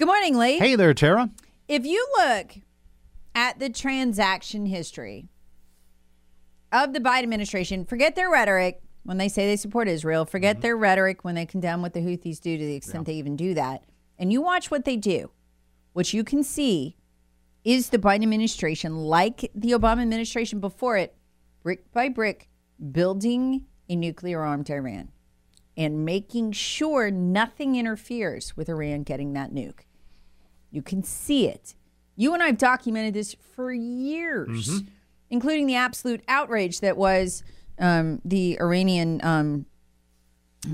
Good morning, Lee. Hey there, Tara. If you look at the transaction history of the Biden administration, forget their rhetoric when they say they support Israel, forget Mm-hmm. their rhetoric when they condemn what the Houthis do to the extent they even do that, and you watch what they do, what you can see is the Biden administration, like the Obama administration before it, brick by brick, building a nuclear armed Iran and making sure nothing interferes with Iran getting that nuke. You can see it. You and I have documented this for years, including the absolute outrage that was um, the Iranian, um,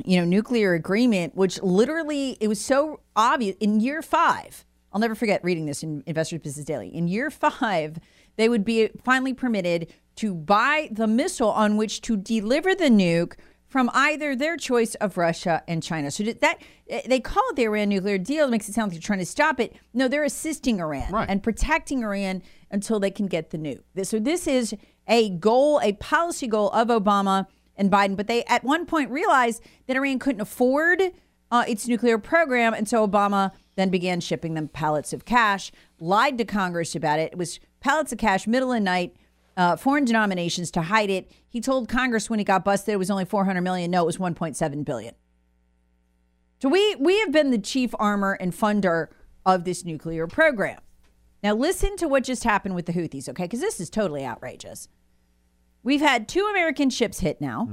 you know, nuclear agreement, which literally it was so obvious in year five. I'll never forget reading this in Investors Business Daily. In year five, they would be finally permitted to buy the missile on which to deliver the nuke from either their choice of Russia and China. So that they call it the Iran nuclear deal. It makes it sound like they're trying to stop it. No, they're assisting Iran Right. and protecting Iran until they can get the nuke. So this is a goal, a policy goal of Obama and Biden. But they at one point realized that Iran couldn't afford uh, its nuclear program, and so Obama then began shipping them pallets of cash. Lied to Congress about it. It was pallets of cash, middle of the night uh, foreign denominations to hide it. He told Congress when he got busted it was only 400 million. No, it was 1.7 billion. So we we have been the chief armor and funder of this nuclear program. Now listen to what just happened with the Houthis, okay? Because this is totally outrageous. We've had two American ships hit now.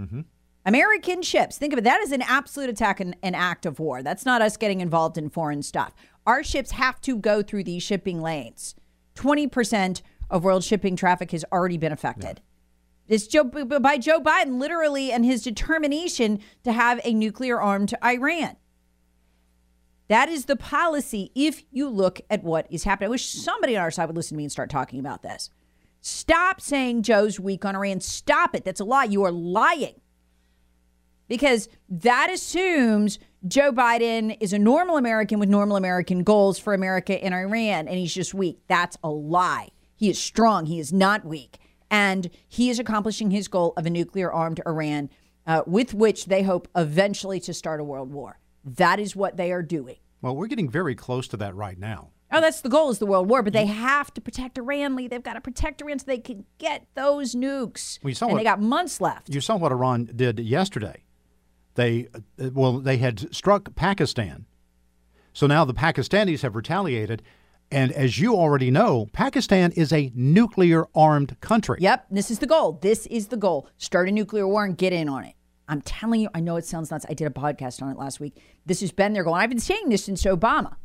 American ships. Think of it. That is an absolute attack and an act of war. That's not us getting involved in foreign stuff. Our ships have to go through these shipping lanes. 20% of world shipping traffic has already been affected. It's Joe, by Joe Biden, literally, and his determination to have a nuclear armed Iran. That is the policy if you look at what is happening. I wish somebody on our side would listen to me and start talking about this. Stop saying Joe's weak on Iran. Stop it. That's a lie. You are lying. Because that assumes Joe Biden is a normal American with normal American goals for America and Iran, and he's just weak. That's a lie. He is strong. He is not weak. And he is accomplishing his goal of a nuclear armed Iran uh, with which they hope eventually to start a world war. That is what they are doing. Well, we're getting very close to that right now. Oh, that's the goal is the world war, but they have to protect Iran, Lee. They've got to protect Iran so they can get those nukes. We saw and what- they got months left. You saw what Iran did yesterday. They, uh, well, they had struck Pakistan. So now the Pakistanis have retaliated. And as you already know, Pakistan is a nuclear armed country. Yep, this is the goal. This is the goal. Start a nuclear war and get in on it. I'm telling you, I know it sounds nuts. I did a podcast on it last week. This has been their goal. I've been saying this since Obama.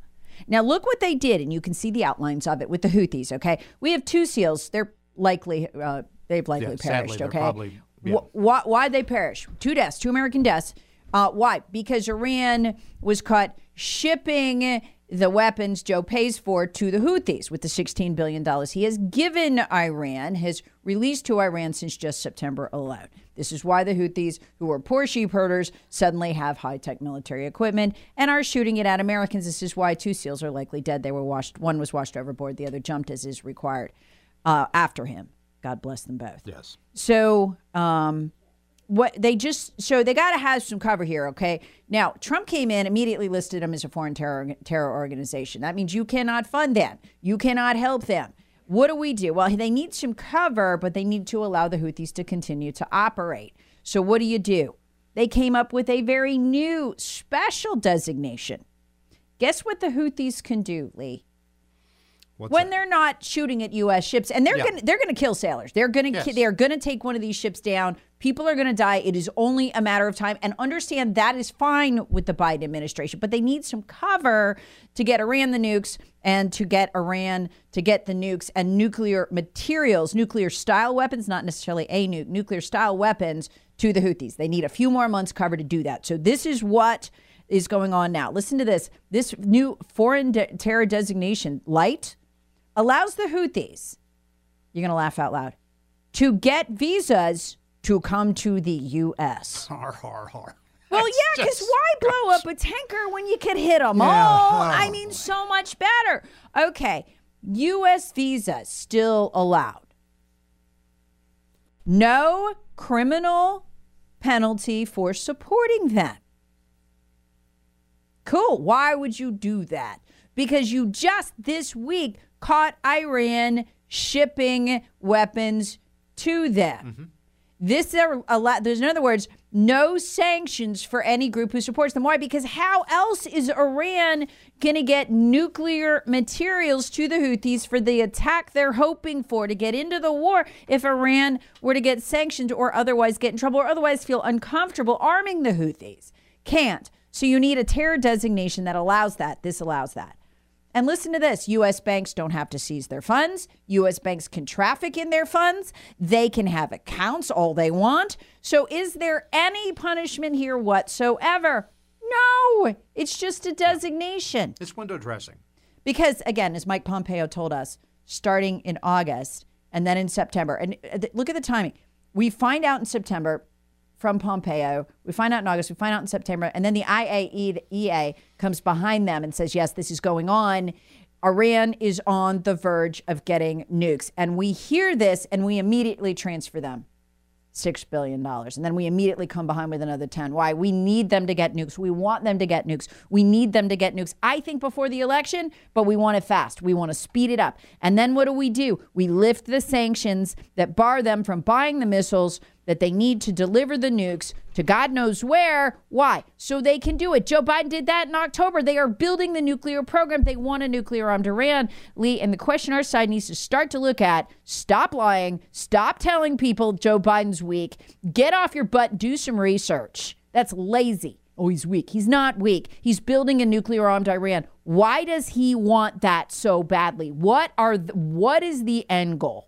Now, look what they did, and you can see the outlines of it with the Houthis, okay? We have two SEALs. They're likely, uh, they've likely Yeah, perished, they're okay? probably- yeah. Wh- why, why'd they perish? Two deaths, two American deaths. Uh, why? Because Iran was caught shipping the weapons Joe pays for to the Houthis with the $16 billion he has given Iran, has released to Iran since just September alone. This is why the Houthis, who are poor sheep herders, suddenly have high tech military equipment and are shooting it at Americans. This is why two SEALs are likely dead. They were washed, one was washed overboard, the other jumped as is required uh, after him. God bless them both. Yes. So, um, what they just so they got to have some cover here, okay? Now, Trump came in immediately listed them as a foreign terror terror organization. That means you cannot fund them, you cannot help them. What do we do? Well, they need some cover, but they need to allow the Houthis to continue to operate. So, what do you do? They came up with a very new special designation. Guess what the Houthis can do, Lee? What's when that? they're not shooting at U.S. ships, and they're Yeah. gonna they're gonna kill sailors. They're gonna ki- they're gonna take one of these ships down. People are gonna die. It is only a matter of time. And understand that is fine with the Biden administration, but they need some cover to get Iran the nukes and to get Iran to get the nukes and nuclear materials, nuclear style weapons, not necessarily a nuke, nuclear style weapons to the Houthis. They need a few more months cover to do that. So this is what is going on now. Listen to this. This new foreign de- terror designation, light, allows the Houthis, you're going to laugh out loud, to get visas to come to the U.S. Har, har, har. Well, yeah, because why blow up a tanker when you could hit them Yeah. all? Oh, I mean, so much better. Okay, U.S. visas still allowed. No criminal penalty for supporting them. Cool. Why would you do that? Because you just this week caught Iran shipping weapons to them. Mm-hmm. This are a lot. There's in other words, no sanctions for any group who supports them. Why? Because how else is Iran going to get nuclear materials to the Houthis for the attack they're hoping for to get into the war if Iran were to get sanctioned or otherwise get in trouble or otherwise feel uncomfortable arming the Houthis? Can't. So you need a terror designation that allows that. This allows that. And listen to this U.S. banks don't have to seize their funds. U.S. banks can traffic in their funds. They can have accounts all they want. So, is there any punishment here whatsoever? No, it's just a designation. It's window dressing. Because, again, as Mike Pompeo told us, starting in August and then in September, and uh, look at the timing. We find out in September from Pompeo, we find out in August, we find out in September, and then the IAEA comes behind them and says, yes, this is going on. Iran is on the verge of getting nukes. And we hear this and we immediately transfer them. six billion dollars, and then we immediately come behind with another ten. Why? We need them to get nukes. We want them to get nukes. We need them to get nukes. I think before the election, but we want it fast. We want to speed it up. And then what do we do? We lift the sanctions that bar them from buying the missiles that they need to deliver the nukes to God knows where. Why? So they can do it. Joe Biden did that in October. They are building the nuclear program. They want a nuclear armed Iran, Lee. And the question our side needs to start to look at stop lying, stop telling people Joe Biden's weak, get off your butt, do some research. That's lazy. Oh, he's weak. He's not weak. He's building a nuclear armed Iran. Why does he want that so badly? What are the, what is the end goal?